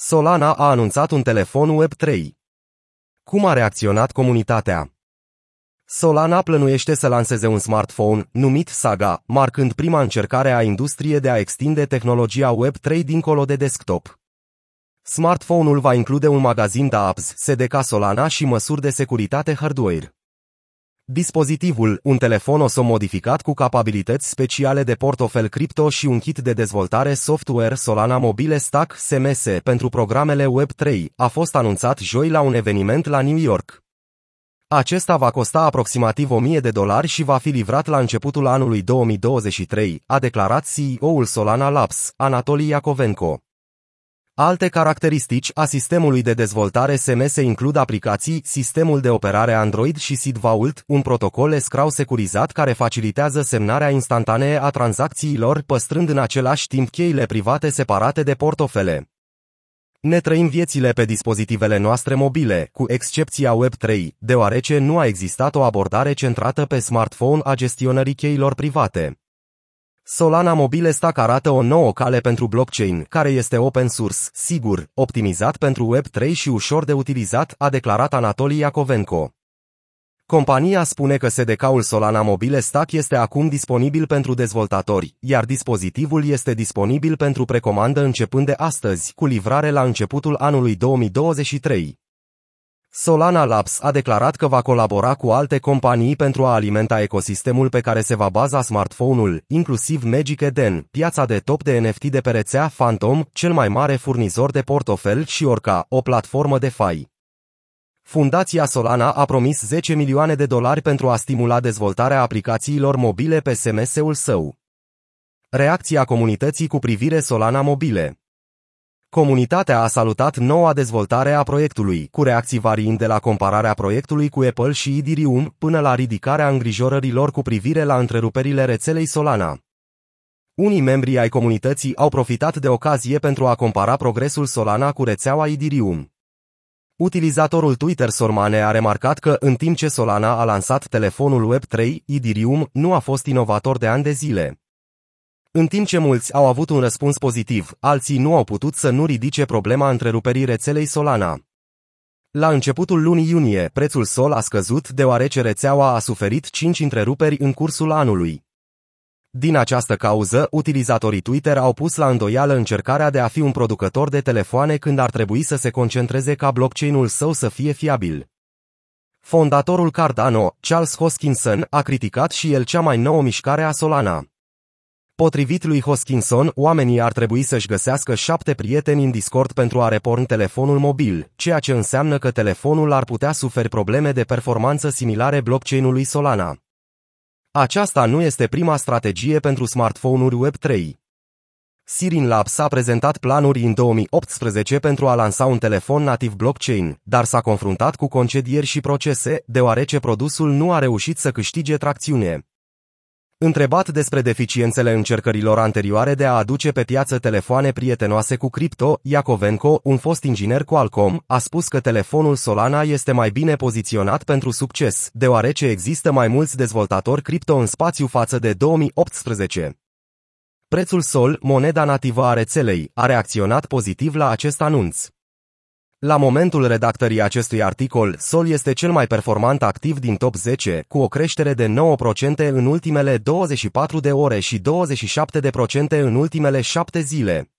Solana a anunțat un telefon Web3. Cum a reacționat comunitatea? Solana plănuiește să lanseze un smartphone numit Saga, marcând prima încercare a industriei de a extinde tehnologia Web3 dincolo de desktop. Smartphone-ul va include un magazin de apps, SDK Solana și măsuri de securitate hardware. Dispozitivul, un telefon OSO modificat cu capabilități speciale de portofel cripto și un kit de dezvoltare software Solana Mobile Stack SMS pentru programele Web3, a fost anunțat joi la un eveniment la New York. Acesta va costa aproximativ 1000 de dolari și va fi livrat la începutul anului 2023, a declarat CEO-ul Solana Labs, Anatoli Iacovenko. Alte caracteristici a sistemului de dezvoltare SMS includ aplicații, sistemul de operare Android și Seed Vault, un protocol escrow securizat care facilitează semnarea instantanee a tranzacțiilor, păstrând în același timp cheile private separate de portofele. Ne trăim viețile pe dispozitivele noastre mobile, cu excepția Web3, deoarece nu a existat o abordare centrată pe smartphone a gestionării cheilor private. Solana Mobile Stack arată o nouă cale pentru blockchain, care este open source, sigur, optimizat pentru Web3 și ușor de utilizat, a declarat Anatoli Iacovenko. Compania spune că SDK-ul Solana Mobile Stack este acum disponibil pentru dezvoltatori, iar dispozitivul este disponibil pentru precomandă începând de astăzi, cu livrare la începutul anului 2023. Solana Labs a declarat că va colabora cu alte companii pentru a alimenta ecosistemul pe care se va baza smartphone-ul, inclusiv Magic Eden, piața de top de NFT de pe rețea Phantom, cel mai mare furnizor de portofel și Orca, o platformă de fai. Fundația Solana a promis 10 milioane de dolari pentru a stimula dezvoltarea aplicațiilor mobile pe SMS-ul său. Reacția comunității cu privire Solana mobile Comunitatea a salutat noua dezvoltare a proiectului, cu reacții variind de la compararea proiectului cu Apple și Ethereum până la ridicarea îngrijorărilor cu privire la întreruperile rețelei Solana. Unii membri ai comunității au profitat de ocazie pentru a compara progresul Solana cu rețeaua Ethereum. Utilizatorul Twitter Sormane a remarcat că, în timp ce Solana a lansat telefonul Web3, Ethereum nu a fost inovator de ani de zile. În timp ce mulți au avut un răspuns pozitiv, alții nu au putut să nu ridice problema întreruperii rețelei Solana. La începutul lunii iunie, prețul Sol a scăzut deoarece rețeaua a suferit 5 întreruperi în cursul anului. Din această cauză, utilizatorii Twitter au pus la îndoială încercarea de a fi un producător de telefoane când ar trebui să se concentreze ca blockchain-ul său să fie fiabil. Fondatorul Cardano, Charles Hoskinson, a criticat și el cea mai nouă mișcare a Solana. Potrivit lui Hoskinson, oamenii ar trebui să-și găsească șapte prieteni în Discord pentru a reporni telefonul mobil, ceea ce înseamnă că telefonul ar putea suferi probleme de performanță similare blockchain-ului Solana. Aceasta nu este prima strategie pentru smartphone-uri Web3. Sirin Labs a prezentat planuri în 2018 pentru a lansa un telefon nativ blockchain, dar s-a confruntat cu concedieri și procese, deoarece produsul nu a reușit să câștige tracțiune. Întrebat despre deficiențele încercărilor anterioare de a aduce pe piață telefoane prietenoase cu cripto, Iacovenko, un fost inginer Qualcomm, a spus că telefonul Solana este mai bine poziționat pentru succes, deoarece există mai mulți dezvoltatori cripto în spațiu față de 2018. Prețul Sol, moneda nativă a rețelei, a reacționat pozitiv la acest anunț. La momentul redactării acestui articol, Sol este cel mai performant activ din top 10, cu o creștere de 9% în ultimele 24 de ore și 27% în ultimele 7 zile.